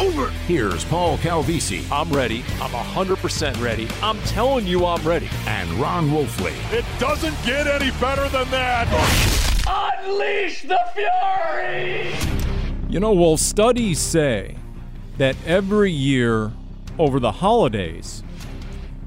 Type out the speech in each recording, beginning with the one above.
over. Here's Paul Calvisi I'm ready. I'm 100% ready. I'm telling you I'm ready. and Ron Wolfley. It doesn't get any better than that. Unleash the fury! You know, well, studies say that every year over the holidays,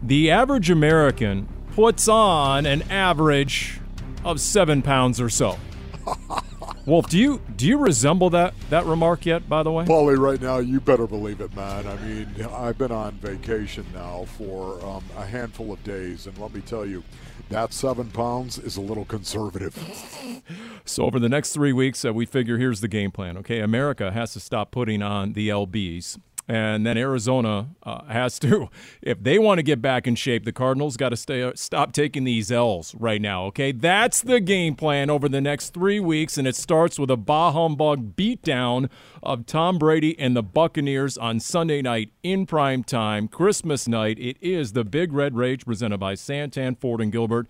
the average American puts on an average of seven pounds or so. Wolf, do you do you resemble that that remark yet? By the way, Paulie, right now, you better believe it, man. I mean, I've been on vacation now for um, a handful of days, and let me tell you, that seven pounds is a little conservative. So over the next three weeks, uh, we figure here's the game plan. Okay, America has to stop putting on the lbs, and then Arizona uh, has to, if they want to get back in shape, the Cardinals got to stay stop taking these L's right now. Okay, that's the game plan over the next three weeks, and it starts with a bah humbug beatdown of Tom Brady and the Buccaneers on Sunday night in prime time, Christmas night. It is the Big Red Rage presented by Santan Ford and Gilbert.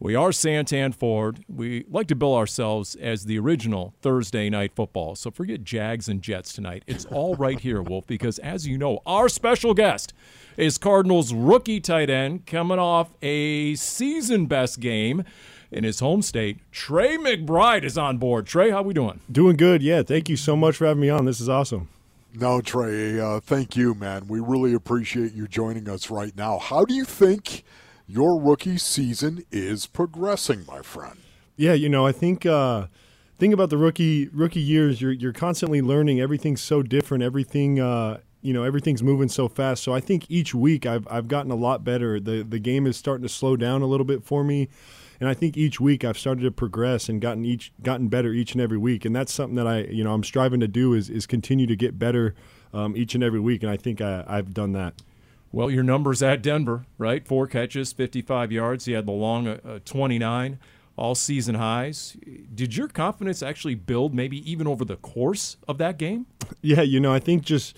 We are Santan Ford. We like to bill ourselves as the original Thursday night football. So forget Jags and Jets tonight. It's all right here, Wolf, because as you know, our special guest is Cardinals rookie tight end coming off a season best game in his home state. Trey McBride is on board. Trey, how are we doing? Doing good, yeah. Thank you so much for having me on. This is awesome. No, Trey, uh, thank you, man. We really appreciate you joining us right now. How do you think your rookie season is progressing, my friend? Yeah, you know, I think uh thing about the rookie rookie years, you're you're constantly learning. Everything's so different. Everything uh you know, everything's moving so fast. So I think each week I've I've gotten a lot better. The the game is starting to slow down a little bit for me. And I think each week I've started to progress and gotten each gotten better each and every week. And that's something that I you know I'm striving to do is is continue to get better um, each and every week. And I think I, I've done that. Well, your numbers at Denver, right? Four catches, 55 yards. He had the long uh, uh, 29, all season highs. Did your confidence actually build maybe even over the course of that game? Yeah, you know, I think just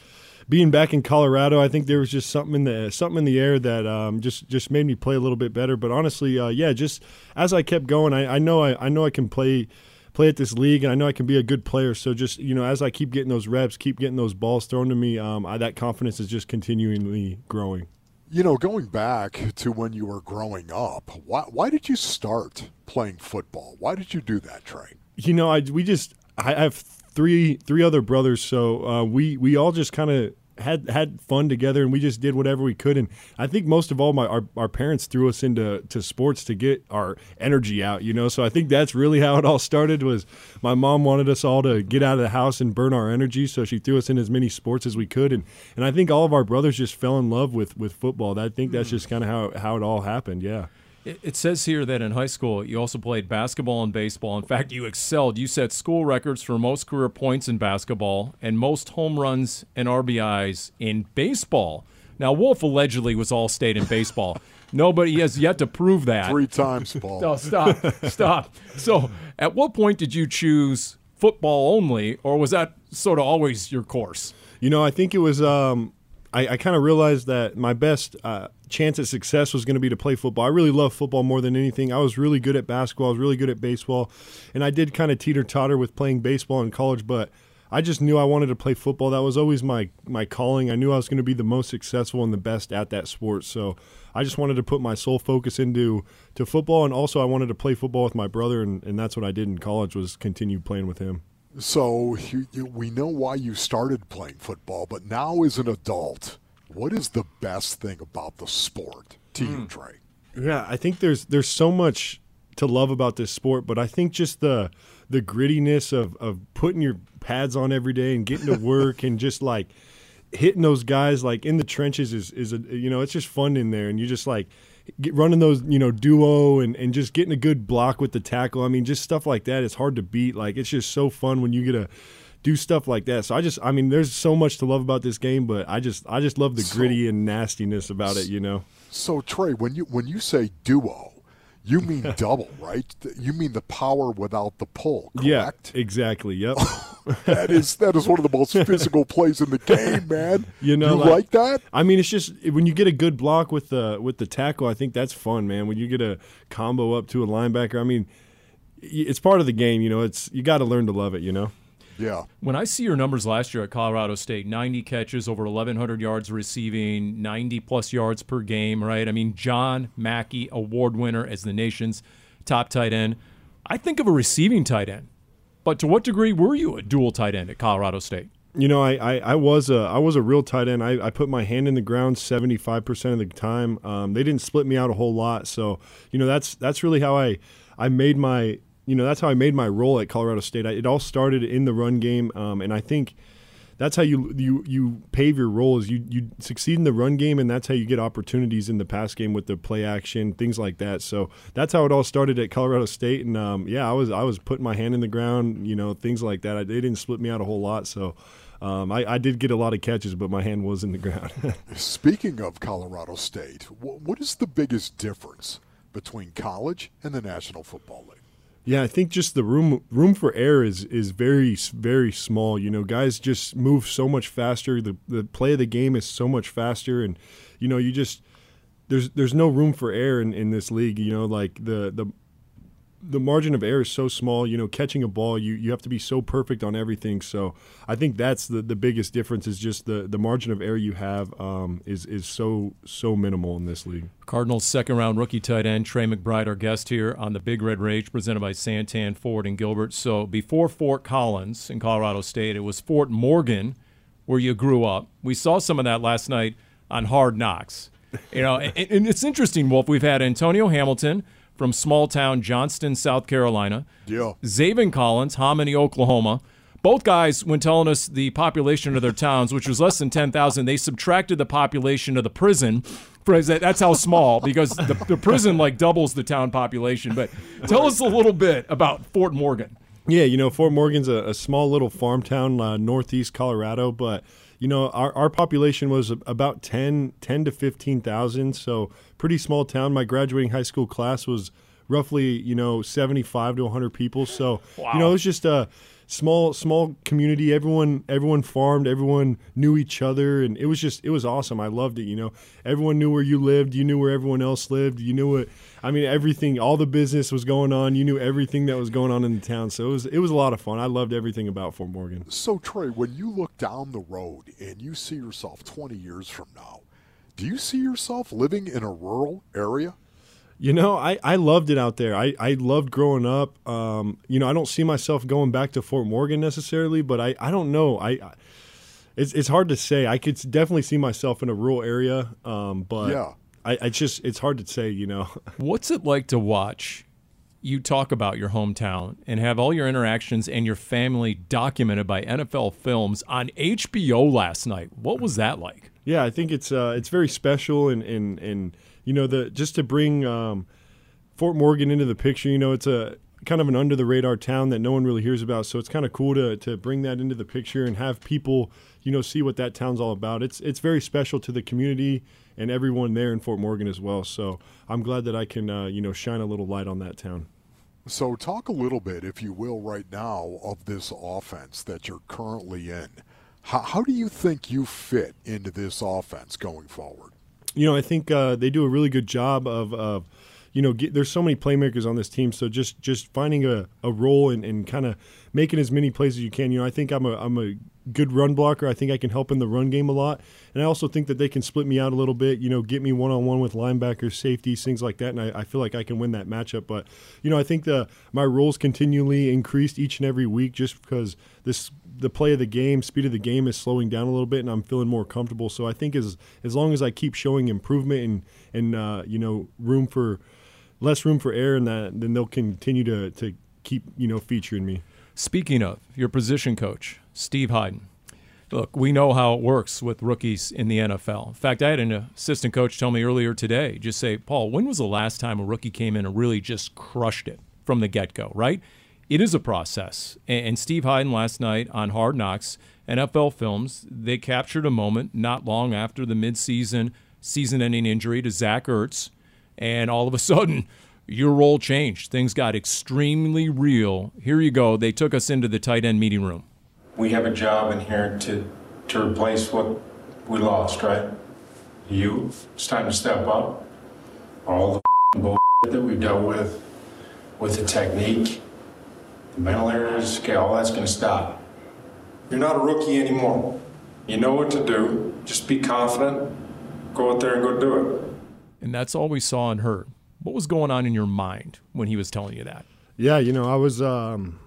being back in Colorado, I think there was just something in the something in the air that um, just just made me play a little bit better. But honestly, uh, yeah, just as I kept going, I, I know I, I know I can play play at this league, and I know I can be a good player. So just you know, as I keep getting those reps, keep getting those balls thrown to me, um, I, that confidence is just continually growing. You know, going back to when you were growing up, why, why did you start playing football? Why did you do that, Trey? You know, I we just I have three three other brothers, so uh, we we all just kind of had had fun together, and we just did whatever we could. And I think most of all, my our, our parents threw us into to sports to get our energy out. You know, so I think that's really how it all started. Was my mom wanted us all to get out of the house and burn our energy, so she threw us in as many sports as we could. And and I think all of our brothers just fell in love with with football. I think that's hmm. just kind of how how it all happened. Yeah. It, it says here that in high school you also played basketball and baseball. In fact, you excelled. You set school records for most career points in basketball and most home runs and RBIs in baseball. Now, Wolf allegedly was all state in baseball. Nobody has yet to prove that. Three times, Paul. No, stop, stop. So, at what point did you choose football only, or was that sort of always your course? You know, I think it was. Um, I, I kind of realized that my best uh, chance at success was going to be to play football. I really love football more than anything. I was really good at basketball. I was really good at baseball, and I did kind of teeter totter with playing baseball in college. But I just knew I wanted to play football. That was always my my calling. I knew I was going to be the most successful and the best at that sport. So I just wanted to put my sole focus into to football, and also I wanted to play football with my brother, and, and that's what I did in college was continue playing with him. So you, you, we know why you started playing football, but now as an adult, what is the best thing about the sport to you, hmm. Trey? Yeah, I think there's there's so much to love about this sport, but I think just the the grittiness of of putting your pads on every day and getting to work and just like hitting those guys like in the trenches is is a you know it's just fun in there and you just like get, running those you know duo and and just getting a good block with the tackle. I mean, just stuff like that. It's hard to beat. Like it's just so fun when you get a do stuff like that. So I just, I mean, there's so much to love about this game, but I just, I just love the So- gritty and nastiness about it. You know. So Trey, when you when you say duo, you mean double, right? You mean the power without the pull, Yeah, correct? exactly. Yep. that is that is one of the most physical plays in the game, man. You know, you like- like that? I mean, it's just when you get a good block with the with the tackle, I think that's fun, man. When you get a combo up to a linebacker, I mean, it's part of the game. You know, it's you got to learn to love it. You know. Yeah. When I see your numbers last year at Colorado State, 90 catches, over 1,100 yards receiving, 90 plus yards per game, right? I mean, John Mackey, award winner as the nation's top tight end. I think of a receiving tight end. But to what degree were you a dual tight end at Colorado State? You know, I, I, I was a I was a real tight end. I, I put my hand in the ground seventy five percent of the time. Um, they didn't split me out a whole lot, so you know that's that's really how I I made my you know that's how I made my role at Colorado State. I, it all started in the run game, um, and I think that's how you you you pave your role is you you succeed in the run game, and that's how you get opportunities in the pass game with the play action things like that. So that's how it all started at Colorado State, and um, yeah, I was I was putting my hand in the ground, you know, things like that. I, they didn't split me out a whole lot, so. Um, I, I did get a lot of catches, but my hand was in the ground. Speaking of Colorado State, wh- what is the biggest difference between college and the National Football League? Yeah, I think just the room room for error is is very very small. You know, guys just move so much faster. The the play of the game is so much faster, and you know, you just there's there's no room for error in, in this league. You know, like the the the margin of error is so small. You know, catching a ball, you, you have to be so perfect on everything. So I think that's the, the biggest difference is just the, the margin of error you have um, is is so so minimal in this league. Cardinals second round rookie tight end Trey McBride, our guest here on the Big Red Rage, presented by Santan Ford and Gilbert. So before Fort Collins in Colorado State, it was Fort Morgan where you grew up. We saw some of that last night on Hard Knocks. You know, and, and it's interesting, Wolf. We've had Antonio Hamilton from small town Johnston, South Carolina. Yeah. Zaven Collins, Hominy, Oklahoma. Both guys, when telling us the population of their towns, which was less than 10,000, they subtracted the population of the prison. For, that's how small, because the, the prison like doubles the town population. But tell us a little bit about Fort Morgan. Yeah, you know, Fort Morgan's a, a small little farm town, uh, northeast Colorado, but you know, our, our population was about 10, 10 to 15,000, so pretty small town. My graduating high school class was roughly, you know, 75 to 100 people. So, you know, it was just a small small community. Everyone everyone farmed, everyone knew each other and it was just it was awesome. I loved it, you know. Everyone knew where you lived, you knew where everyone else lived. You knew what I mean, everything, all the business was going on. You knew everything that was going on in the town. So it was it was a lot of fun. I loved everything about Fort Morgan. So, Trey, when you look down the road and you see yourself 20 years from now, do you see yourself living in a rural area? You know, I, I loved it out there. I, I loved growing up. Um, you know, I don't see myself going back to Fort Morgan necessarily, but I, I don't know. I, I it's it's hard to say. I could definitely see myself in a rural area, um, but Yeah. I, I just it's hard to say. You know, What's it like to watch you talk about your hometown and have all your interactions and your family documented by NFL Films on HBO last night? What was that like? Yeah, I think it's uh, it's very special, and, and and you know the just to bring um, Fort Morgan into the picture. You know, it's a kind of an under the radar town that no one really hears about. So it's kind of cool to to bring that into the picture and have people you know see what that town's all about. It's it's very special to the community and everyone there in Fort Morgan as well. So I'm glad that I can uh, you know shine a little light on that town. So, talk a little bit, if you will, right now of this offense that you're currently in. How, how do you think you fit into this offense going forward? you know, I think uh, they do a really good job of, of you know, get, there's so many playmakers on this team. So just just finding a, a role and, and kind of making as many plays as you can. You know, I think I'm a I'm a good run blocker. I think I can help in the run game a lot, and I also think that they can split me out a little bit. You know, get me one on one with linebackers, safeties, things like that, and I, I feel like I can win that matchup. But you know, I think the my roles continually increased each and every week just because this the play of the game, speed of the game is slowing down a little bit, and I'm feeling more comfortable. So I think as as long as I keep showing improvement and and uh, you know room for less room for error, and that then they'll continue to to keep you know featuring me. Speaking of your position coach, Steve Heiden. Look, we know how it works with rookies in the NFL. In fact, I had an assistant coach tell me earlier today, just say, Paul, when was the last time a rookie came in and really just crushed it from the get go, right? It is a process. And Steve Heiden last night on Hard Knocks, NFL Films, they captured a moment not long after the midseason season ending injury to Zach Ertz. And all of a sudden, your role changed. Things got extremely real. Here you go. They took us into the tight end meeting room we have a job in here to to replace what we lost, right? You, it's time to step up. All the bullshit that we've dealt with, with the technique, the mental errors, okay, all that's going to stop. You're not a rookie anymore. You know what to do. Just be confident. Go out there and go do it. And that's all we saw and heard. What was going on in your mind when he was telling you that? Yeah, you know, I was. Um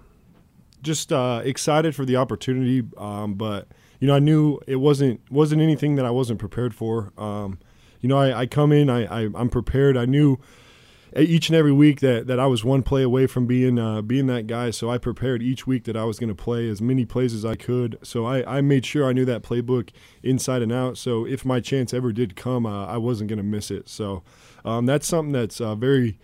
just uh, excited for the opportunity, um, but you know I knew it wasn't wasn't anything that I wasn't prepared for. Um, you know I, I come in I, I am prepared. I knew each and every week that, that I was one play away from being uh, being that guy. So I prepared each week that I was going to play as many plays as I could. So I, I made sure I knew that playbook inside and out. So if my chance ever did come, uh, I wasn't going to miss it. So um, that's something that's uh, very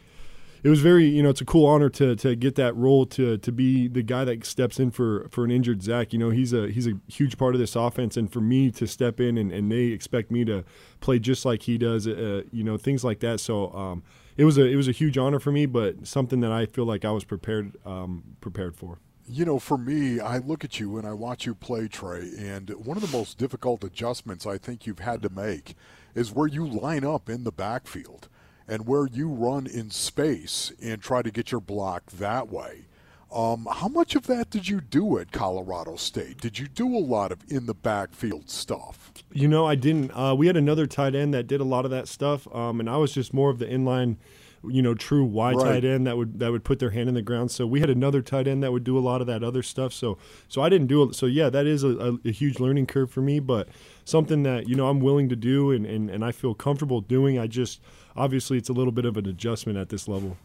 it was very you know it's a cool honor to to get that role to to be the guy that steps in for for an injured Zach. You know he's a he's a huge part of this offense, and for me to step in and, and they expect me to play just like he does, uh, you know things like that. So um, it was a it was a huge honor for me, but something that I feel like I was prepared um, prepared for. You know, for me, I look at you and I watch you play, Trey, and one of the most difficult adjustments I think you've had to make is where you line up in the backfield and where you run in space and try to get your block that way. Um, how much of that did you do at Colorado State? Did you do a lot of in the backfield stuff? You know, I didn't. Uh, we had another tight end that did a lot of that stuff, um, and I was just more of the inline you know, true wide right. tight end that would that would put their hand in the ground. So we had another tight end that would do a lot of that other stuff. So so I didn't do it. So yeah, that is a, a, a huge learning curve for me, but something that you know I'm willing to do and, and and I feel comfortable doing. I just obviously it's a little bit of an adjustment at this level.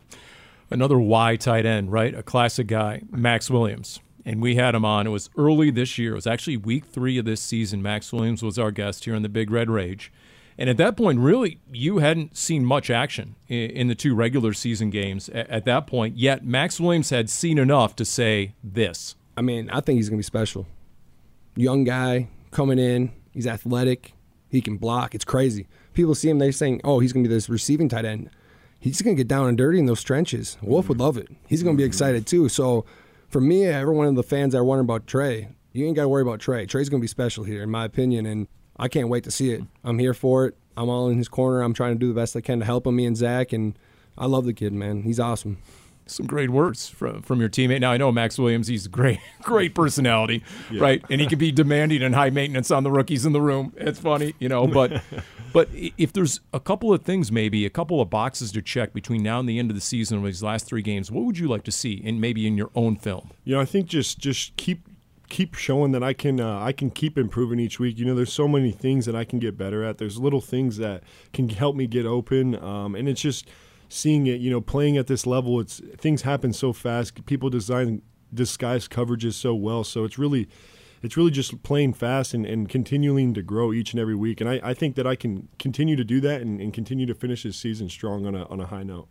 Another Y tight end, right? A classic guy, Maxx Williams and we had him on. It was early this year. It was actually week three of this season. Maxx Williams was our guest here in the Big Red Rage. And at that point, really, you hadn't seen much action in, the two regular season games at, that point. Yet Maxx Williams had seen enough to say this. I mean, I think he's going to be special. Young guy coming in, he's athletic, he can block. It's crazy. People see him, they're saying, oh, he's going to be this receiving tight end. He's going to get down and dirty in those trenches. Wolf would love it. He's going to be mm-hmm. excited too. So for me, every one of the fans that are wondering about Trey, you ain't got to worry about Trey. Trey's going to be special here, in my opinion. And I can't wait to see it. I'm here for it. I'm all in his corner. I'm trying to do the best I can to help him, me and Zach. And I love the kid, man. He's awesome. Some great words from, from your teammate. Now I know Maxx Williams. He's a great, great personality, yeah. right? And he can be demanding and high maintenance on the rookies in the room. It's funny, you know. But, but if there's a couple of things, maybe a couple of boxes to check between now and the end of the season, of these last three games, what would you like to see, and maybe in your own film? You know, I think just just keep keep showing that I can uh, I can keep improving each week. You know, there's so many things that I can get better at. There's little things that can help me get open, um, and it's just seeing it. You know, playing at this level, it's things happen so fast. People design disguise coverages so well, so it's really it's really just playing fast and, and continuing to grow each and every week. And I, I think that I can continue to do that and, and continue to finish this season strong on a on a high note.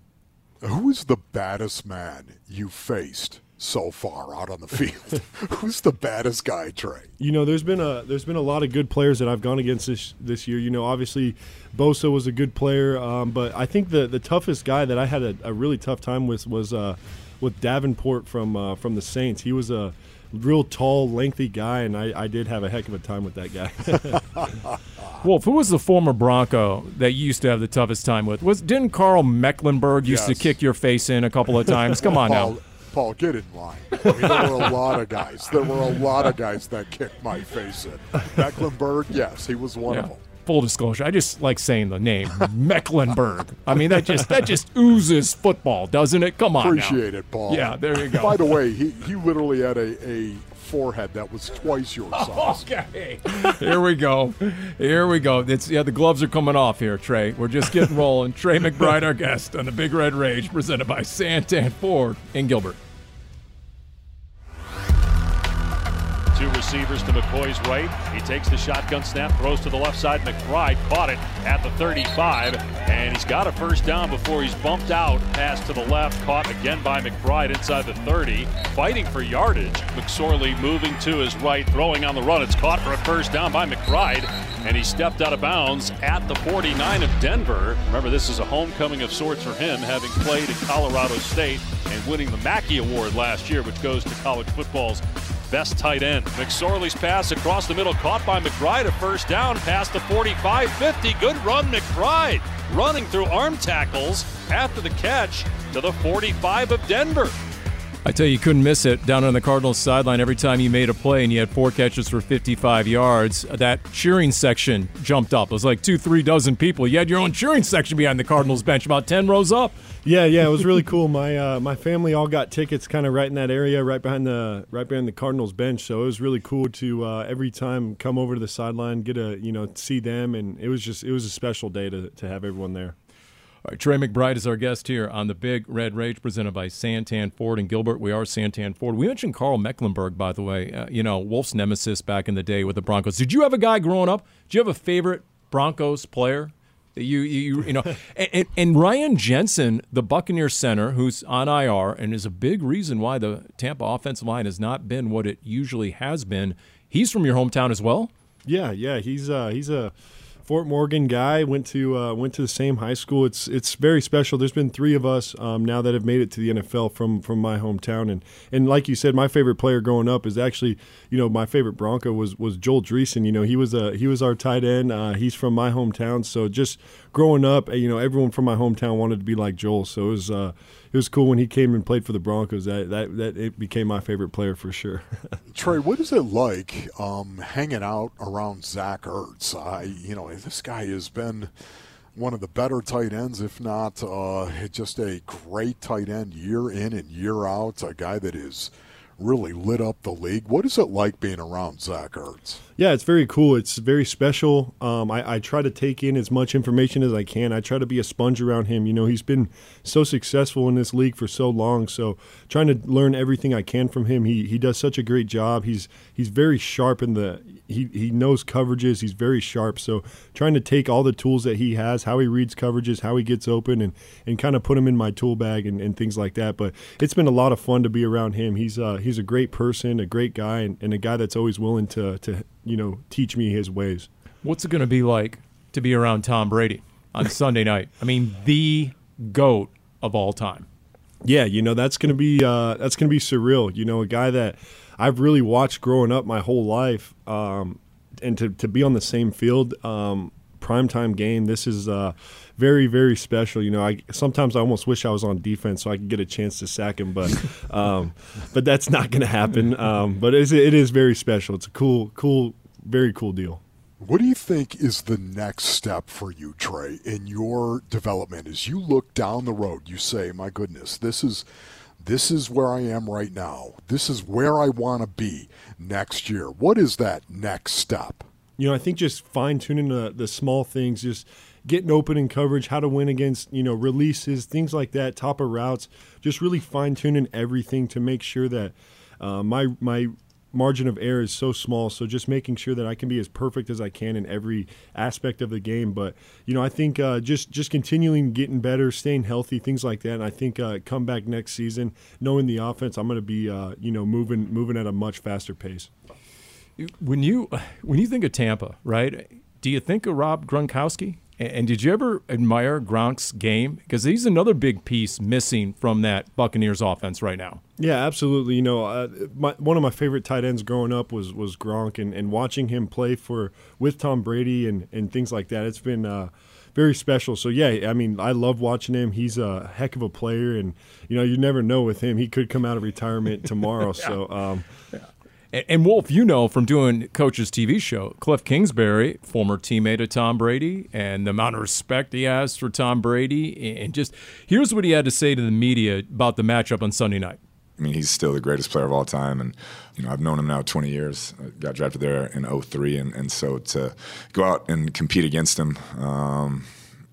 Who is the baddest man you faced so far out on the field. Who's the baddest guy, Trey? You know, there's been a there's been a lot of good players that I've gone against this this year. You know, obviously Bosa was a good player, um, but I think the the toughest guy that I had a, a really tough time with was uh, with Davenport from uh, from the Saints. He was a real tall, lengthy guy, and I, I did have a heck of a time with that guy. Wolf, who was the former Bronco that you used to have the toughest time with? Was didn't Karl Mecklenburg used yes. to kick your face in a couple of times? Come on now. Paul, get in line. I mean, there were a lot of guys. There were a lot of guys that kicked my face in. Mecklenburg, yes, he was one yeah. of them. Full disclosure, I just like saying the name Mecklenburg. I mean, that just that just oozes football, doesn't it? Come on, appreciate now. it, Paul. Yeah, there you go. By the way, he he literally had a a forehead that was twice your size. Okay. Here we go. Here we go. It's yeah, the gloves are coming off here, Trey. We're just getting rolling. Trey McBride, our guest on the Big Red Rage, presented by Santan Ford in Gilbert. Receivers to McCoy's right. He takes the shotgun snap, throws to the left side. McBride caught it at the 35, and he's got a first down before he's bumped out. Pass to the left, caught again by McBride inside the 30, fighting for yardage. McSorley moving to his right, throwing on the run. It's caught for a first down by McBride, and he stepped out of bounds at the 49 of Denver. Remember, this is a homecoming of sorts for him, having played at Colorado State and winning the Mackey Award last year, which goes to college football's best tight end. McSorley's pass across the middle, caught by McBride, a first down, past the 45 50. Good run, McBride, running through arm tackles after the catch to the 45 of Denver. I tell you, you couldn't miss it down on the Cardinals sideline every time you made a play and you had four catches for 55 yards. That cheering section jumped up. It was like two, three dozen people. You had your own cheering section behind the Cardinals bench, about 10 rows up. Yeah, yeah, it was really cool. My uh, my family all got tickets, kind of right in that area, right behind the right behind the Cardinals bench. So it was really cool to uh, every time come over to the sideline, get a you know see them, and it was just it was a special day to to have everyone there. All right, Trey McBride is our guest here on the Big Red Rage, presented by Santan Ford and Gilbert. We are Santan Ford. We mentioned Karl Mecklenburg, by the way. Uh, you know, Wolf's nemesis back in the day with the Broncos. Did you have a guy growing up? Did you have a favorite Broncos player? You, you, you know, and, and, Ryan Jensen, the Buccaneer center, who's on IR and is a big reason why the Tampa offensive line has not been what it usually has been. He's from your hometown as well. Yeah, yeah, he's uh, he's a Fort Morgan guy. Went to uh, went to the same high school. It's it's very special. There's been three of us um, now that have made it to the NFL from from my hometown. And and like you said, my favorite player growing up is actually you know my favorite Bronco was was Joel Dreessen. You know he was a he was our tight end. Uh, he's from my hometown. So just growing up, you know everyone from my hometown wanted to be like Joel. So it was. Uh, it was cool when he came and played for the Broncos. That that, that it became my favorite player for sure. Trey, what is it like um, hanging out around Zach Ertz? I, you know, this guy has been one of the better tight ends, if not uh, just a great tight end year in and year out. A guy that is really lit up the league. What is it like being around Zach Ertz? Yeah, it's very cool. It's very special. Um, I, I, try to take in as much information as I can. I try to be a sponge around him. You know, he's been so successful in this league for so long. So trying to learn everything I can from him. He he does such a great job. He's he's very sharp in the he he knows coverages. He's very sharp. So trying to take all the tools that he has, how he reads coverages, how he gets open, and and kind of put him in my tool bag and, and things like that. But it's been a lot of fun to be around him. He's uh, he's a great person, a great guy, and, and a guy that's always willing to to you know, teach me his ways. What's it going to be like to be around Tom Brady on Sunday night? I mean, the goat of all time. Yeah, you know that's going to be uh, that's going to be surreal. You know, a guy that I've really watched growing up my whole life, um, and to to be on the same field, um, primetime game. This is uh, very very special. You know, I sometimes I almost wish I was on defense so I could get a chance to sack him, but um, but that's not going to happen. Um, but it is, it is very special. It's a cool cool very cool deal. What do you think is the next step for you, Trey, in your development? As you look down the road, you say, "My goodness, this is." This is where I am right now. This is where I want to be next year. What is that next step? You know, I think just fine tuning the, the small things, just getting open in coverage, how to win against, you know, releases, things like that, top of routes, just really fine tuning everything to make sure that uh, my my margin of error is so small. So just making sure that I can be as perfect as I can in every aspect of the game. But you know, I think uh, just just continuing getting better, staying healthy, things like that. And I think uh, come back next season, knowing the offense, I'm going to be uh, you know moving moving at a much faster pace. When you when you think of Tampa, right? Do you think of Rob Gronkowski? And did you ever admire Gronk's game? Because he's another big piece missing from that Buccaneers offense right now. Yeah, absolutely. You know, uh, my, one of my favorite tight ends growing up was was Gronk, and, and watching him play for with Tom Brady and, and things like that, it's been uh, very special. So yeah, I mean, I love watching him. He's a heck of a player, and you know, you never know with him. He could come out of retirement tomorrow. yeah. So um, yeah. And, Wolf, you know from doing Coach's TV show, Cliff Kingsbury, former teammate of Tom Brady, and the amount of respect he has for Tom Brady. And just here's what he had to say to the media about the matchup on Sunday night. I mean, he's still the greatest player of all time, and you know, I've known him now 20 years. I got drafted there in 03, and, and so to go out and compete against him, um,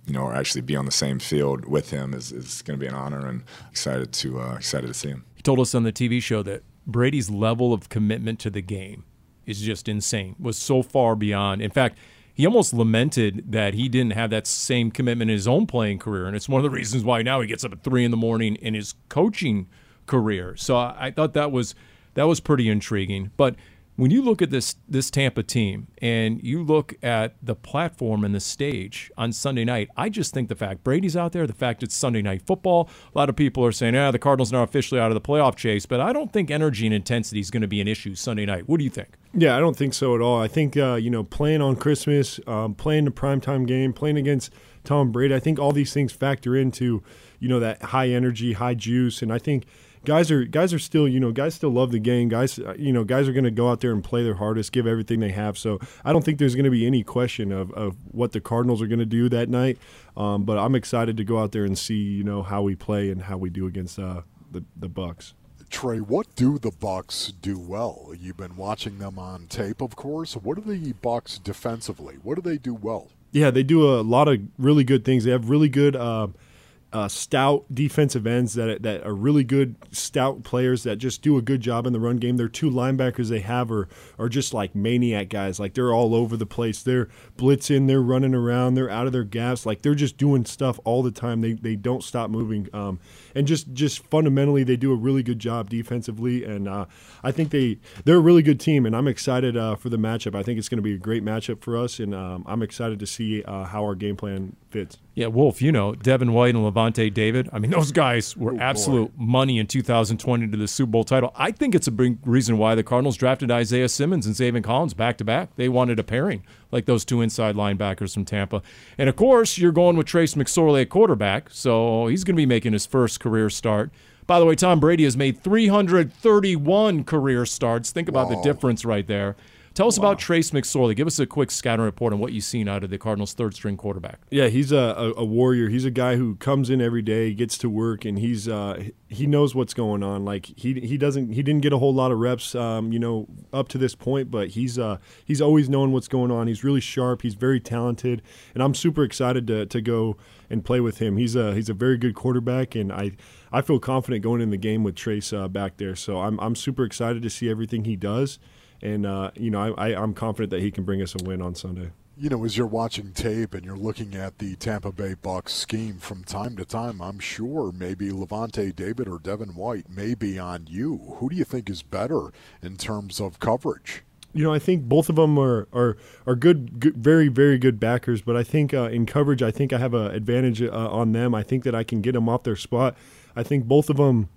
you know, or actually be on the same field with him is, is going to be an honor, and excited to uh, excited to see him. He told us on the TV show that Brady's level of commitment to the game is just insane. Was so far beyond. In fact, he almost lamented that he didn't have that same commitment in his own playing career, and it's one of the reasons why now he gets up at three in the morning in his coaching career. So I, thought that was that was pretty intriguing. But when you look at this this Tampa team and you look at the platform and the stage on Sunday night, I just think the fact Brady's out there, the fact it's Sunday night football, a lot of people are saying, "Ah, the Cardinals are not officially out of the playoff chase," but I don't think energy and intensity is going to be an issue Sunday night. What do you think? Yeah, I don't think so at all. I think uh, you know playing on Christmas, um, playing the primetime game, playing against Tom Brady. I think all these things factor into you know that high energy, high juice, and I think guys are guys are still you know guys still love the game. Guys uh, you know guys are going to go out there and play their hardest, give everything they have. So I don't think there's going to be any question of, of what the Cardinals are going to do that night. Um, but I'm excited to go out there and see you know how we play and how we do against uh, the the Bucs. Trey, what do the Bucs do well? You've been watching them on tape, of course. What do the Bucs defensively? What do they do well? Yeah, they do a lot of really good things. They have really good. Uh, uh, stout defensive ends that that are really good stout players that just do a good job in the run game. Their two linebackers they have are are just like maniac guys. Like they're all over the place. They're blitzing. They're running around. They're out of their gaps. Like they're just doing stuff all the time. They they don't stop moving. Um, and just just fundamentally they do a really good job defensively. And uh, I think they they're a really good team. And I'm excited uh, for the matchup. I think it's going to be a great matchup for us. And um, I'm excited to see uh, how our game plan fits. Yeah, Wolf, you know, Devin White and Lavonte David. I mean, those guys were oh, absolute money in 2020 to the Super Bowl title. I think it's a big reason why the Cardinals drafted Isaiah Simmons and Zaven Collins back to back. They wanted a pairing like those two inside linebackers from Tampa. And of course, you're going with Trace McSorley at quarterback, so he's going to be making his first career start. By the way, Tom Brady has made 331 career starts. Think about the difference right there. Tell us wow. about Trace McSorley. Give us a quick scouting report on what you've seen out of the Cardinals' third string quarterback. Yeah, he's a, a, a, warrior. He's a guy who comes in every day, gets to work, and he's uh, he knows what's going on. Like he he doesn't he didn't get a whole lot of reps, um, you know, up to this point, but he's uh, he's always knowing what's going on. He's really sharp. He's very talented, and I'm super excited to to go and play with him. He's a he's a very good quarterback, and I I feel confident going in the game with Trace uh, back there. So I'm I'm super excited to see everything he does and uh, you know I, I, am confident that he can bring us a win on Sunday. You know, as you're watching tape and you're looking at the Tampa Bay Bucs scheme from time to time, I'm sure maybe Lavonte David or Devin White may be on you. Who do you think is better in terms of coverage? You know, I think both of them are are are good, good very very good backers. But I think uh, in coverage, I think I have an advantage uh, on them. I think that I can get them off their spot. I think both of them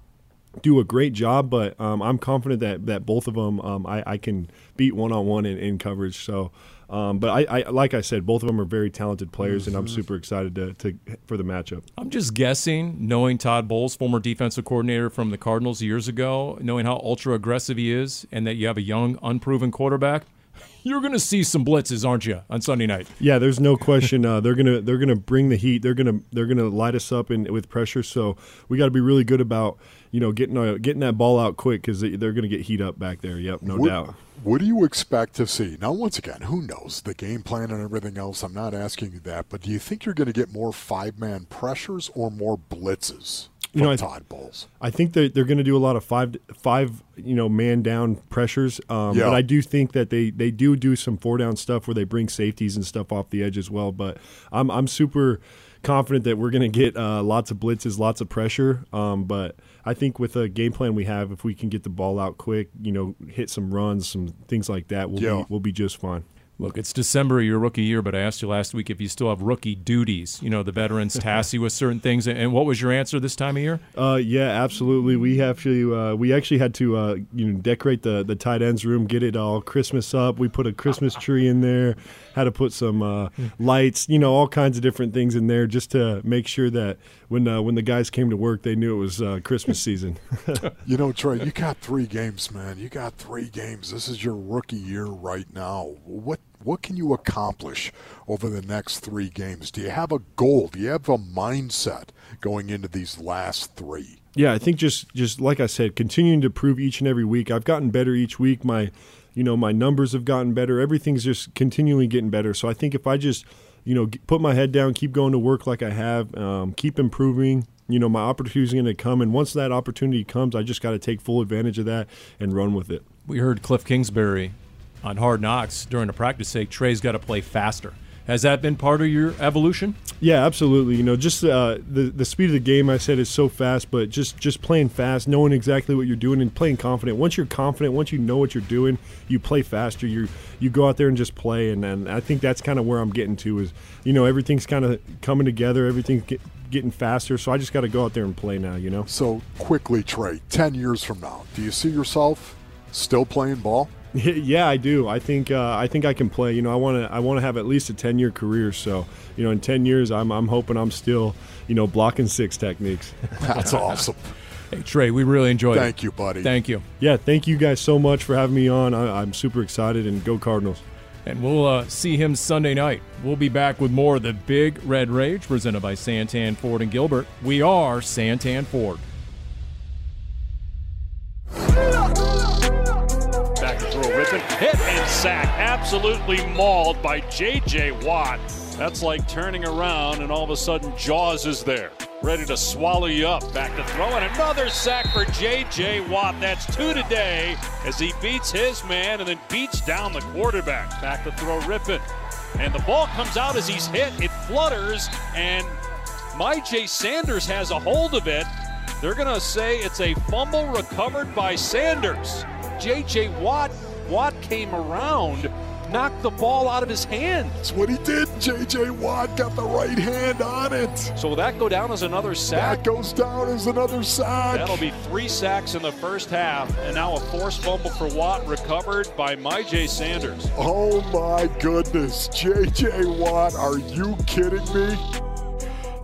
do a great job, but um, I'm confident that, that both of them um, I, I, can beat one on one in coverage. So, um, but I, I, like I said, both of them are very talented players, mm-hmm. and I'm mm-hmm. super excited to, to, for the matchup. I'm just guessing, knowing Todd Bowles, former defensive coordinator from the Cardinals years ago, knowing how ultra aggressive he is, and that you have a young, unproven quarterback you're going to see some blitzes, aren't you, on Sunday night? Yeah, there's no question. Uh, they're gonna they're gonna bring the heat. They're gonna they're gonna light us up in, with pressure. So we got to be really good about you know getting uh, getting that ball out quick because they, are gonna get heat up back there. Yep, no what, doubt. What do you expect to see? Now, once again, who knows the game plan and everything else? I'm not asking you that, but do you think you're going to get more five man pressures or more blitzes? You know, Todd Bowles. I think that they're going to do a lot of five five you know man down pressures. Um, yeah. But I do think that they they do do some four down stuff where they bring safeties and stuff off the edge as well. But I'm I'm super confident that we're going to get uh, lots of blitzes, lots of pressure. Um, but I think with a game plan we have, if we can get the ball out quick, you know, hit some runs, some things like that, we'll yeah. be we'll be just fine. Look, it's December of your rookie year, but I asked you last week if you still have rookie duties. You know, the veterans task you with certain things. And what was your answer this time of year? Uh, yeah, absolutely. We have to. Uh, we actually had to, uh, you know, decorate the the tight ends room, get it all Christmas up. We put a Christmas tree in there. Had to put some uh, lights, you know, all kinds of different things in there, just to make sure that when uh, when the guys came to work, they knew it was uh, Christmas season. you know, Trey, you got three games, man. You got three games. This is your rookie year right now. What what can you accomplish over the next three games? Do you have a goal? Do you have a mindset going into these last three? Yeah, I think just just like I said, continuing to prove each and every week. I've gotten better each week. My, you know, my numbers have gotten better. Everything's just continually getting better. So I think if I just, you know, put my head down, keep going to work like I have, um, keep improving. You know, my opportunity is going to come, and once that opportunity comes, I just got to take full advantage of that and run with it. We heard Cliff Kingsbury on Hard Knocks during a practice say Trey's got to play faster. Has that been part of your evolution? Yeah, absolutely. You know, just uh, the the speed of the game I said is so fast, but just just playing fast, knowing exactly what you're doing, and playing confident. Once you're confident, once you know what you're doing, you play faster. You you go out there and just play, and, and I think that's kind of where I'm getting to. Is you know everything's kind of coming together, everything's get, getting faster. So I just got to go out there and play now. You know. So quickly, Trey. Ten years from now, do you see yourself still playing ball? Yeah, I do. I think uh, I think I can play. You know, I want to I want to have at least a ten year career. So, you know, in ten years, I'm I'm hoping I'm still, you know, blocking six techniques. That's awesome. Hey Trey, we really enjoyed Thank it. Thank you, buddy. Thank you. Yeah, thank you guys so much for having me on. I, I'm super excited and go Cardinals. And we'll uh, see him Sunday night. We'll be back with more of the Big Red Rage presented by Santan Ford and Gilbert. We are Santan Ford. Hit and sack. Absolutely mauled by J.J. Watt. That's like turning around and all of a sudden Jaws is there. Ready to swallow you up. Back to throw and another sack for J.J. Watt. That's two today as he beats his man and then beats down the quarterback. Back to throw Rypien. And the ball comes out as he's hit. It flutters and Myjai Sanders has a hold of it. They're going to say it's a fumble recovered by Sanders. J.J. Watt, Watt came around, knocked the ball out of his hand. That's what he did. J.J. Watt got the right hand on it. So will that go down as another sack? That goes down as another sack. That'll be three sacks in the first half, and now a forced fumble for Watt recovered by Myjai Sanders. Oh my goodness. J.J. Watt, are you kidding me?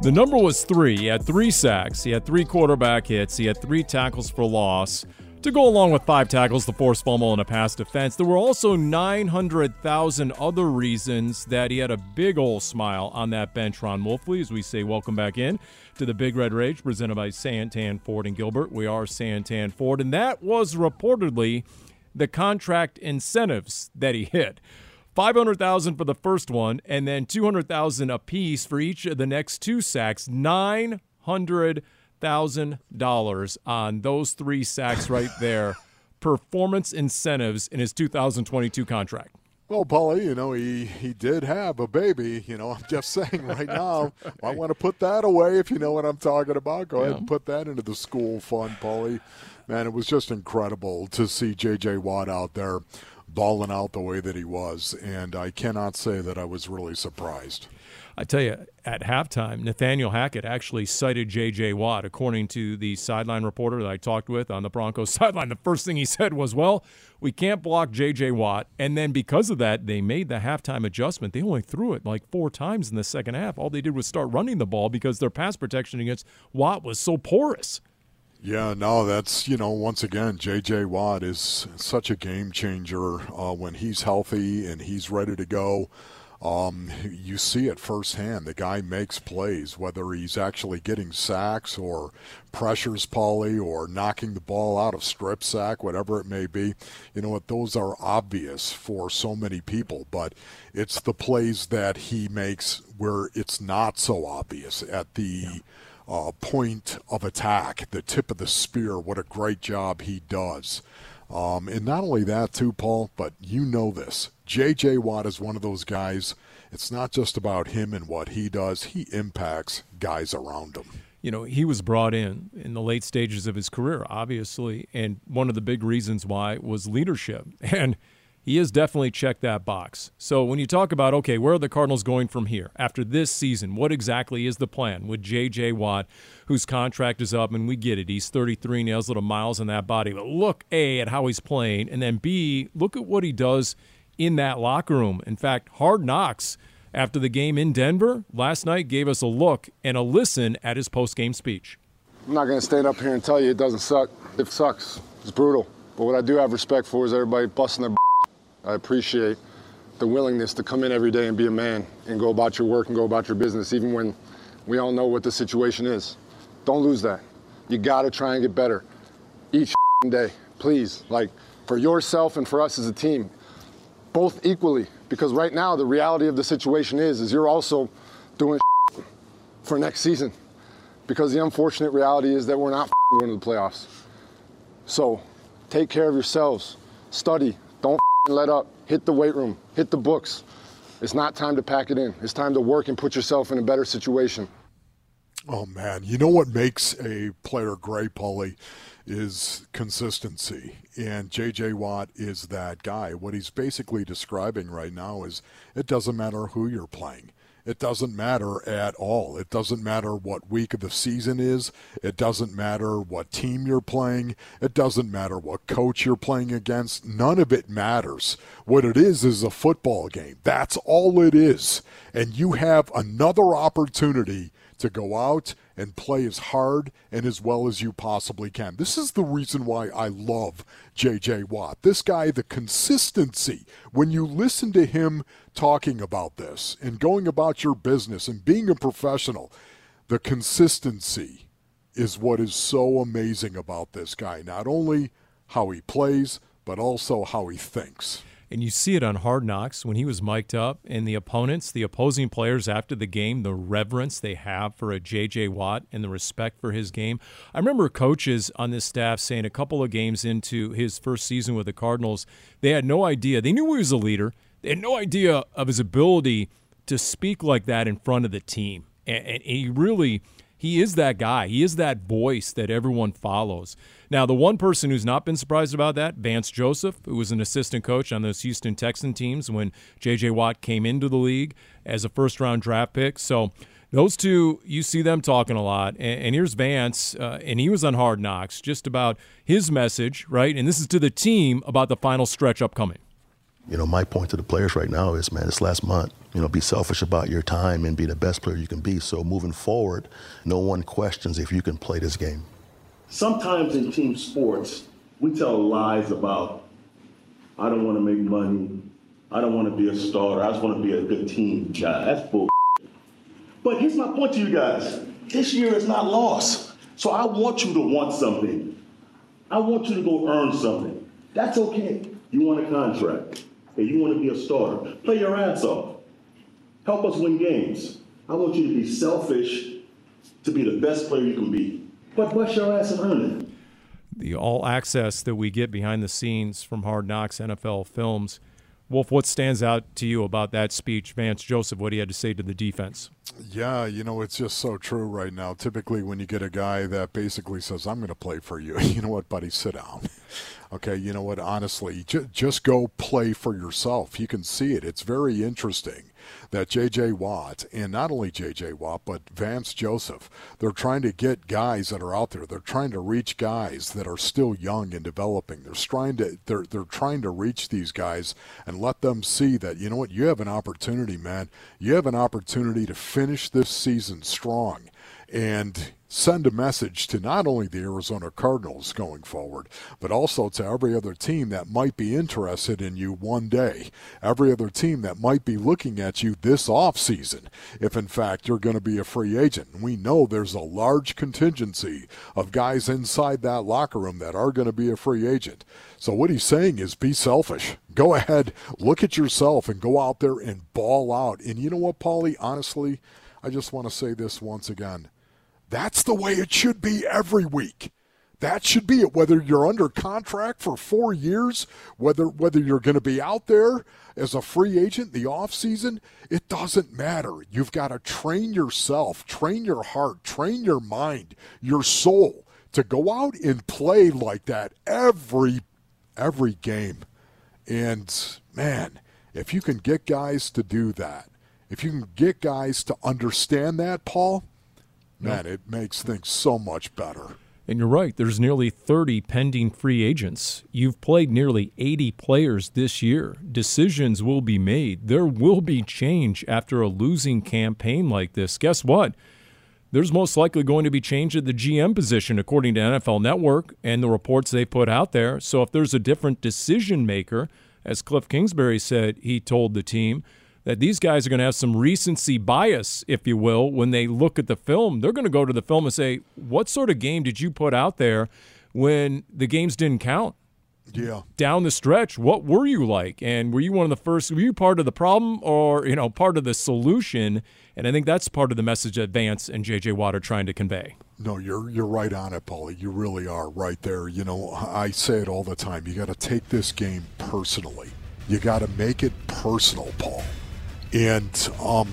The number was three. He had three sacks. He had three quarterback hits. He had three tackles for loss. To go along with five tackles, the forced fumble, and a pass defense, there were also 900,000 other reasons that he had a big old smile on that bench. Ron Wolfley, as we say, welcome back in to the Big Red Rage, presented by Santan Ford and Gilbert. We are Santan Ford, and that was reportedly the contract incentives that he hit. 500,000 for the first one and then 200,000 apiece for each of the next two sacks. $900,000 on those three sacks right there. Performance incentives in his 2022 contract. Well, Paulie, you know, he, he did have a baby. You know, I'm just saying right now, I want to put that away if you know what I'm talking about. Go ahead and put that into the school fund, Paulie. Man, it was just incredible to see J.J. Watt out there balling out the way that he was. And I cannot say that I was really surprised. I tell you, at halftime, Nathaniel Hackett actually cited J.J. Watt. According to the sideline reporter that I talked with on the Broncos sideline, the first thing he said was, Well, we can't block J.J. Watt. And then because of that, they made the halftime adjustment. They only threw it like four times in the second half. All they did was start running the ball because their pass protection against Watt was so porous. Yeah, no, that's, you know, once again, J.J. Watt is such a game changer uh, when he's healthy and he's ready to go. Um, you see it firsthand. The guy makes plays, whether he's actually getting sacks or pressures Paulie or knocking the ball out of strip sack, whatever it may be. You know what? Those are obvious for so many people, but it's the plays that he makes where it's not so obvious at the. Yeah. Uh, point of attack, the tip of the spear. What a great job he does. Um, and not only that, too, Paul, but you know this. J.J. Watt is one of those guys. It's not just about him and what he does, he impacts guys around him. You know, he was brought in in the late stages of his career, obviously, and one of the big reasons why was leadership. And he has definitely checked that box. So when you talk about, okay, where are the Cardinals going from here after this season? What exactly is the plan with J.J. Watt, whose contract is up, and we get it. He's 33 and he has little miles in that body. But look, A, at how he's playing, and then B, look at what he does in that locker room. In fact, Hard Knocks after the game in Denver last night gave us a look and a listen at his post-game speech. I'm not going to stand up here and tell you it doesn't suck. It sucks. It's brutal. But what I do have respect for is everybody busting their I appreciate the willingness to come in every day and be a man and go about your work and go about your business, even when we all know what the situation is. Don't lose that. You got to try and get better each day, please. Like for yourself and for us as a team, both equally. Because right now the reality of the situation is, is you're also doing for next season. Because the unfortunate reality is that we're not going to the playoffs. So take care of yourselves. Study. Don't let up. Hit the weight room. Hit the books. It's not time to pack it in. It's time to work and put yourself in a better situation. Oh man, you know what makes a player great, Paulie, is consistency. And JJ Watt is that guy. What he's basically describing right now is it doesn't matter who you're playing. It doesn't matter at all. It doesn't matter what week of the season is. It doesn't matter what team you're playing. It doesn't matter what coach you're playing against. None of it matters. What it is is a football game. That's all it is. And you have another opportunity to go out and play as hard and as well as you possibly can. This is the reason why I love JJ Watt. This guy, the consistency, when you listen to him talking about this and going about your business and being a professional, the consistency is what is so amazing about this guy. Not only how he plays, but also how he thinks. And you see it on Hard Knocks when he was mic'd up, and the opponents, the opposing players after the game, the reverence they have for a J.J. Watt and the respect for his game. I remember coaches on this staff saying a couple of games into his first season with the Cardinals, they had no idea. They knew he was a leader, they had no idea of his ability to speak like that in front of the team. And, and he really he is that guy. He is that voice that everyone follows. Now, the one person who's not been surprised about that, Vance Joseph, who was an assistant coach on those Houston Texan teams when J.J. Watt came into the league as a first round draft pick. So, those two, you see them talking a lot. And, and here's Vance, uh, and he was on Hard Knocks just about his message, right? And this is to the team about the final stretch upcoming. You know, my point to the players right now is, man, this last month, you know, be selfish about your time and be the best player you can be. So moving forward, no one questions if you can play this game. Sometimes in team sports, we tell lies about, I don't want to make money. I don't want to be a starter. I just want to be a good team guy. That's bull. But here's my point to you guys. This year is not lost. So I want you to want something. I want you to go earn something. That's okay. You want a contract. And you want to be a starter. Play your ass off. Help us win games. I want you to be selfish to be the best player you can be. But bust your ass and earn it. The all access that we get behind the scenes from Hard Knocks NFL films. Wolf, what stands out to you about that speech, Vance Joseph, what he had to say to the defense? Yeah, you know, it's just so true right now. Typically, when you get a guy that basically says, I'm going to play for you, you know what, buddy, sit down. Okay, you know what, honestly, j- just go play for yourself. You can see it. It's very interesting that J.J. Watt, and not only J.J. Watt, but Vance Joseph, they're trying to get guys that are out there. They're trying to reach guys that are still young and developing. They're trying to they're they're trying to reach these guys and let them see that you know what you have an opportunity, man. You have an opportunity to finish this season strong and send a message to not only the Arizona Cardinals going forward, but also to every other team that might be interested in you one day, every other team that might be looking at you this offseason, if in fact you're going to be a free agent. We know there's a large contingency of guys inside that locker room that are going to be a free agent. So what he's saying is be selfish. Go ahead, look at yourself and go out there and ball out. And you know what, Paulie, honestly, I just want to say this once again that's the way it should be every week. That should be it. Whether you're under contract for four years, whether whether you're going to be out there as a free agent the off season, it doesn't matter. You've got to train yourself, train your heart, train your mind, your soul to go out and play like that every every game. And man, if you can get guys to do that, if you can get guys to understand that, Paul, man, it makes things so much better. And you're right, there's nearly 30 pending free agents. You've played nearly 80 players this year. Decisions will be made. There will be change after a losing campaign like this. Guess what? There's most likely going to be change at the GM position, according to NFL Network and the reports they put out there. So if there's a different decision maker, as Cliff Kingsbury said, he told the team, that these guys are going to have some recency bias, if you will, when they look at the film. They're going to go to the film and say, "What sort of game did you put out there when the games didn't count?" Yeah. Down the stretch, what were you like? And were you one of the first? Were you part of the problem or you know part of the solution? And I think that's part of the message that Vance and JJ Watt are trying to convey. No, you're you're right on it, Paulie. You really are right there. You know, I say it all the time. You got to take this game personally. You got to make it personal, Paul. And um,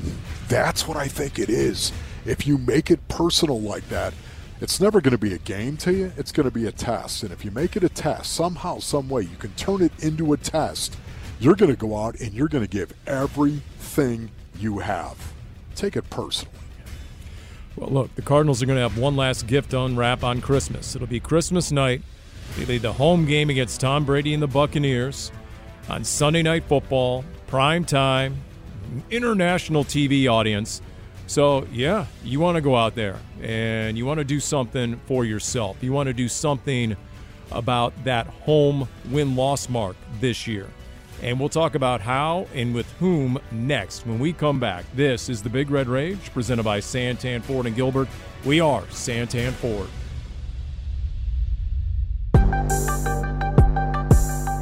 that's what I think it is. If you make it personal like that, it's never going to be a game to you. It's going to be a test. And if you make it a test, somehow, some way, you can turn it into a test. You're going to go out and you're going to give everything you have. Take it personally. Well, look, the Cardinals are going to have one last gift to unwrap on Christmas. It'll be Christmas night. They lead the home game against Tom Brady and the Buccaneers on Sunday Night Football, prime time, international TV audience. So, yeah, you want to go out there and you want to do something for yourself. You want to do something about that home win loss mark this year. And we'll talk about how and with whom next when we come back. This is the Big Red Rage presented by Santan Ford and Gilbert. We are Santan Ford.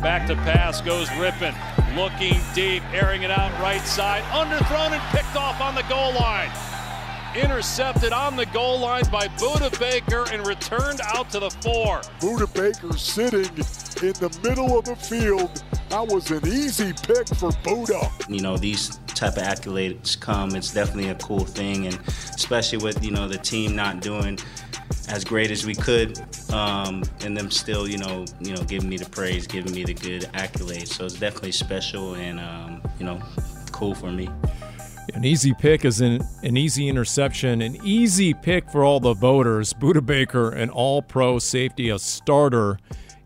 Back to pass goes Rypien. Looking deep, airing it out right side. Underthrown and picked off on the goal line. Intercepted on the goal line by Budda Baker and returned out to the four. Budda Baker sitting in the middle of the field. That was an easy pick for Budda. You know, these type of accolades come, it's definitely a cool thing, and especially with you know the team not doing as great as we could, um, and them still, you know, you know, giving me the praise, giving me the good accolades. So it's definitely special and um, you know, cool for me. An easy pick is an, an easy interception, an easy pick for all the voters. Budda Baker, an all pro safety, a starter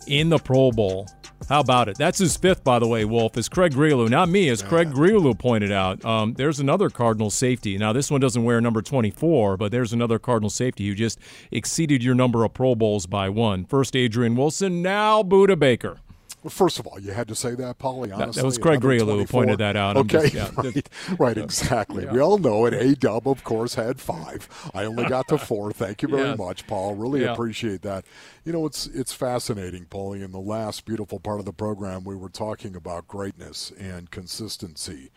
in the Pro Bowl. How about it? That's his fifth, by the way, Wolf, is Craig Grialou. Not me, as Craig Grialou pointed out. Um, there's another Cardinal safety. Now, this one doesn't wear number 24, but there's another Cardinal safety who just exceeded your number of Pro Bowls by one. First Adrian Wilson, now Budda Baker. Well, first of all, you had to say that, Paulie. Honestly, that, was Craig Grialou who pointed that out. Okay, just, yeah. right, right, exactly. Yeah. We all know it. A Dub, of course, had five. I only got to four. Thank you very Yeah. much, Paul. Really Yeah. appreciate that. You know, it's it's fascinating, Paulie. In the last beautiful part of the program, we were talking about greatness and consistency.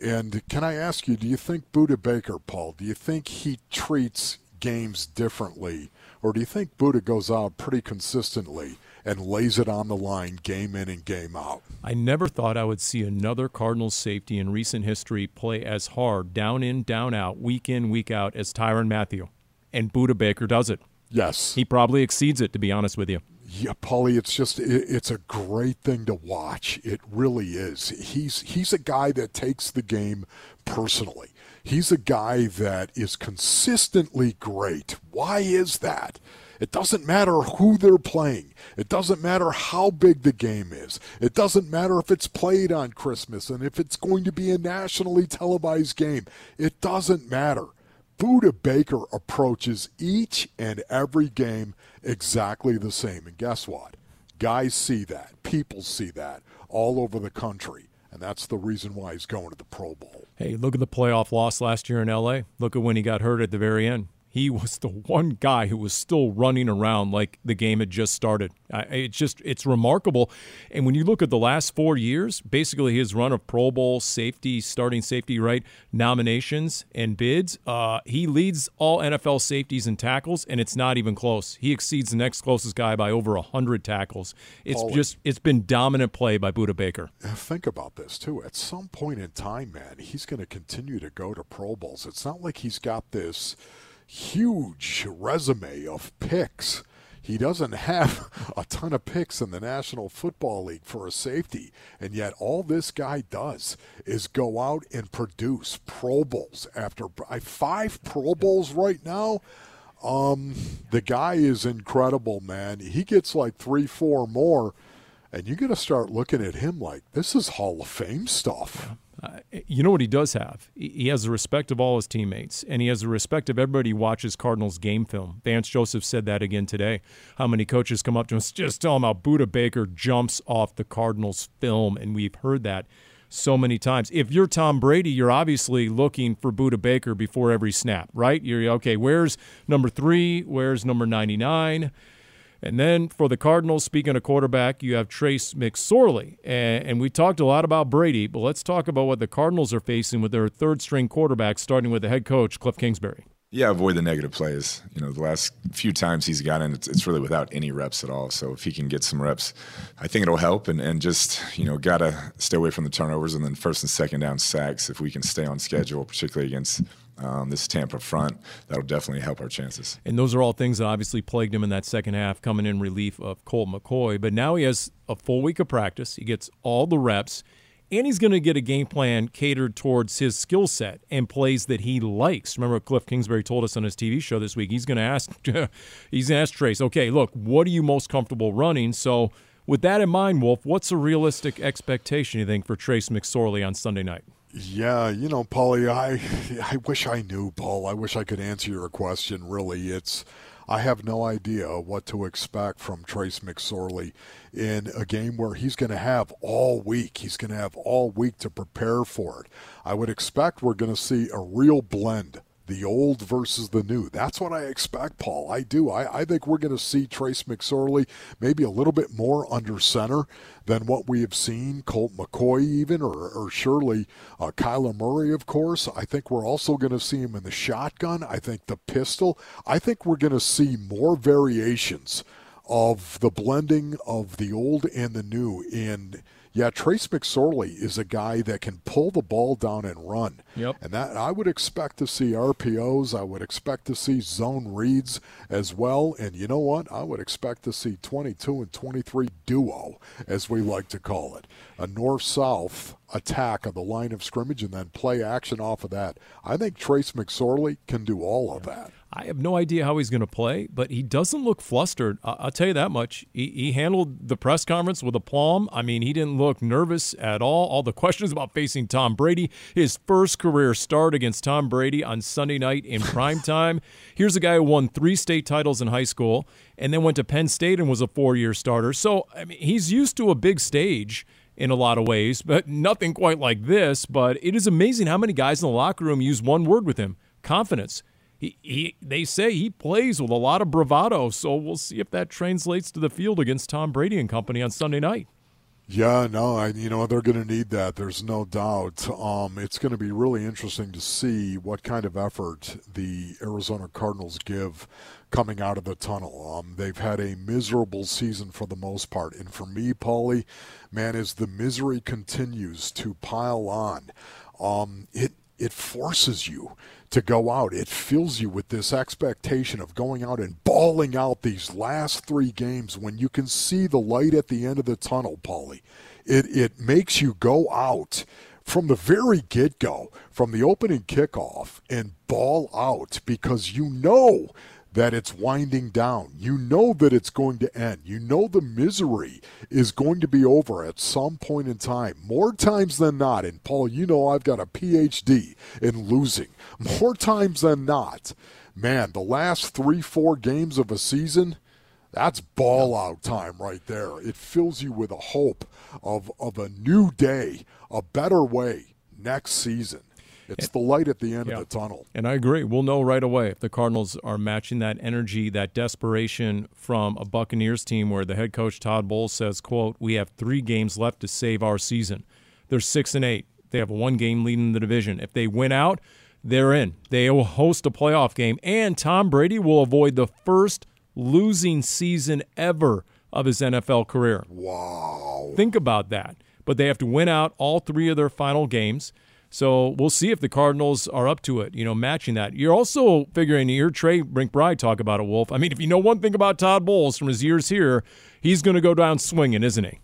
And can I ask you, do you think Budda Baker, Paul, do you think he treats games differently, or do you think Budda goes out pretty consistently and lays it on the line game in and game out? I never thought I would see another Cardinals safety in recent history play as hard, down in, down out, week in, week out, as Tyrann Mathieu. And Budda Baker does it. Yes. He probably exceeds it, to be honest with you. Yeah, Paulie, it's just it, it's a great thing to watch. It really is. He's he's a guy that takes the game personally. He's a guy that is consistently great. Why is that? It doesn't matter who they're playing. It doesn't matter how big the game is. It doesn't matter if it's played on Christmas and if it's going to be a nationally televised game. It doesn't matter. Budda Baker approaches each and every game exactly the same. And guess what? Guys see that. People see that all over the country. And that's the reason why he's going to the Pro Bowl. Hey, look at the playoff loss last year in LA. Look at when he got hurt at the very end. He was the one guy who was still running around like the game had just started. It's just it's remarkable. And when you look at the last four years, basically his run of Pro Bowl safety, starting safety, right nominations and bids, uh, he leads all NFL safeties and tackles, and it's not even close. He exceeds the next closest guy by over hundred tackles. It's just it's been dominant play by Budda Baker. Think about this too. At some point in time, man, he's going to continue to go to Pro Bowls. It's not like he's got this huge resume of picks. He doesn't have a ton of picks in the National Football League for a safety, and yet all this guy does is go out and produce Pro Bowls after five Pro Bowls right now. Um, the guy is incredible, man. He gets like three, four more, and you're going to start looking at him like this is Hall of Fame stuff. You know what he does have? He has the respect of all his teammates, and he has the respect of everybody who watches Cardinals game film. Vance Joseph said that again today. How many coaches come up to us just tell him how Budda Baker jumps off the Cardinals film, and we've heard that so many times. If you're Tom Brady, you're obviously looking for Budda Baker before every snap, right? You're okay, where's number three? Where's number 99? And then for the Cardinals, speaking of quarterback, you have Trace McSorley. And, we talked a lot about Brady, but let's talk about what the Cardinals are facing with their third string quarterback, starting with the head coach, Cliff Kingsbury. Yeah, avoid the negative plays. You know, the last few times he's gotten, it's, it's really without any reps at all. So if he can get some reps, I think it'll help. And, and just, you know, got to stay away from the turnovers and then first and second down sacks if we can stay on schedule, particularly against um, this Tampa front, that'll definitely help our chances. And those are all things that obviously plagued him in that second half, coming in relief of Colt McCoy. But now he has a full week of practice. He gets all the reps and he's going to get a game plan catered towards his skill set and plays that he likes. Remember what Cliff Kingsbury told us on his TV show this week? He's going to ask he's going to ask Trace, "Okay, look, what are you most comfortable running?" So, with that in mind, Wolf, what's a realistic expectation you think for Trace McSorley on Sunday night? Yeah, you know, Paulie, I I wish I knew, Paul. I wish I could answer your question. Really, it's I have no idea what to expect from Trace McSorley in a game where he's going to have all week. He's going to have all week to prepare for it. I would expect we're going to see a real blend the old versus the new. That's what I expect, Paul. I do. I, I think we're going to see Trace McSorley maybe a little bit more under center than what we have seen, Colt McCoy even, or, or surely uh, Kyler Murray, of course. I think we're also going to see him in the shotgun. I think the pistol. I think we're going to see more variations of the blending of the old and the new in – yeah, Trace McSorley is a guy that can pull the ball down and run. Yep. And that I would expect to see RPOs. I would expect to see zone reads as well. And you know what? I would expect to see 22 and 23 duo, as we like to call it, a north-south attack of the line of scrimmage and then play action off of that. I think Trace McSorley can do all of that. I have no idea how he's going to play, but he doesn't look flustered. I'll tell you that much. He, he, handled the press conference with aplomb. I mean, he didn't look nervous at all. All the questions about facing Tom Brady, his first career start against Tom Brady on Sunday night in prime time. Here's a guy who won three state titles in high school and then went to Penn State and was a four year starter. So, I mean, he's used to a big stage in a lot of ways, but nothing quite like this. But it is amazing how many guys in the locker room use one word with him confidence he, he they say he plays with a lot of bravado. So we'll see if that translates to the field against Tom Brady and company on Sunday night. Yeah, no, I, you know they're going to need that. There's no doubt. Um, it's going to be really interesting to see what kind of effort the Arizona Cardinals give coming out of the tunnel. Um, they've had a miserable season for the most part, and for me, Paulie, man, as the misery continues to pile on, um, it it forces you to go out. It fills you with this expectation of going out and balling out these last three games when you can see the light at the end of the tunnel, Paulie. It, it makes you go out from the very get go, from the opening kickoff, and ball out because you know that it's winding down. You know that it's going to end. You know the misery is going to be over at some point in time. More times than not, and Paul, you know I've got a PhD in losing. More times than not, man, the last three, four games of a season, that's ball out time right there. It fills you with a hope of, of a new day, a better way next season. It's the light at the end yeah. of the tunnel. And I agree. We'll know right away if the Cardinals are matching that energy, that desperation from a Buccaneers team where the head coach Todd Bowles says, quote, we have three games left to save our season. They're six and eight. They have a one game lead in the division. If they win out, they're in. They will host a playoff game, and Tom Brady will avoid the first losing season ever of his NFL career. Wow. Think about that. But they have to win out all three of their final games. So we'll see if the Cardinals are up to it, you know, matching that. You're also figuring, you Trey McBride talk about a Wolf. I mean, if you know one thing about Todd Bowles from his years here, he's going to go down swinging, isn't he?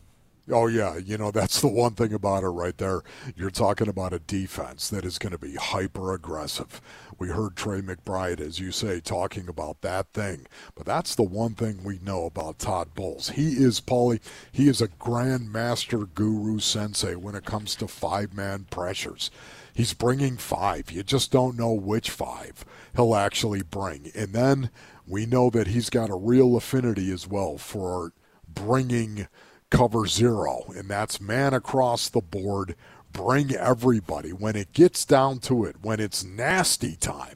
Oh, yeah. You know, that's the one thing about it right there. You're talking about a defense that is going to be hyper aggressive. We heard Trey McBride, as you say, talking about that thing. But that's the one thing we know about Todd Bowles. He is, Paulie, he is a grandmaster guru sensei when it comes to five man pressures. He's bringing five. You just don't know which five he'll actually bring. And then we know that he's got a real affinity as well for bringing cover zero, and that's man across the board, bring everybody when it gets down to it, when it's nasty time.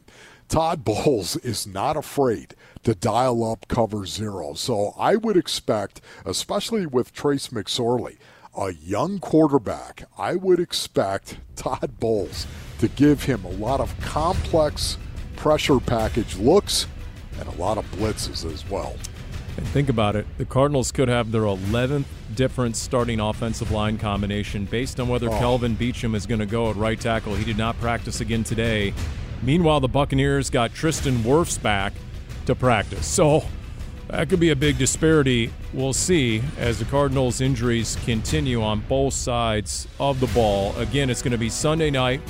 Todd Bowles is not afraid to dial up cover zero. So I would expect, especially with Trace McSorley, a young quarterback, I would expect Todd Bowles to give him a lot of complex pressure package looks and a lot of blitzes as well. And think about it. The Cardinals could have their 11th different starting offensive line combination based on whether Oh. Kelvin Beachum is going to go at right tackle. He did not practice again today. Meanwhile, the Buccaneers got Tristan Wirfs back to practice. So that could be a big disparity. We'll see as the Cardinals' injuries continue on both sides of the ball. Again, it's going to be Sunday night.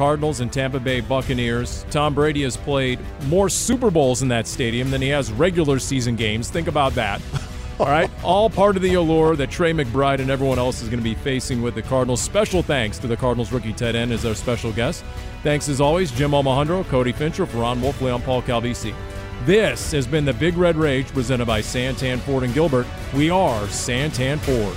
Cardinals and Tampa Bay Buccaneers. Tom Brady has played more Super Bowls in that stadium than he has regular season games. Think about that. All right, all part of the allure that Trey McBride and everyone else is going to be facing with the Cardinals. Special thanks to the Cardinals rookie tight end as our special guest. Thanks as always, Jim Almohandro, Cody Fincher, for Ron Wolf, Leon Paul Calvisi. This has been the Big Red Rage presented by Santan Ford and Gilbert. We are Santan Ford.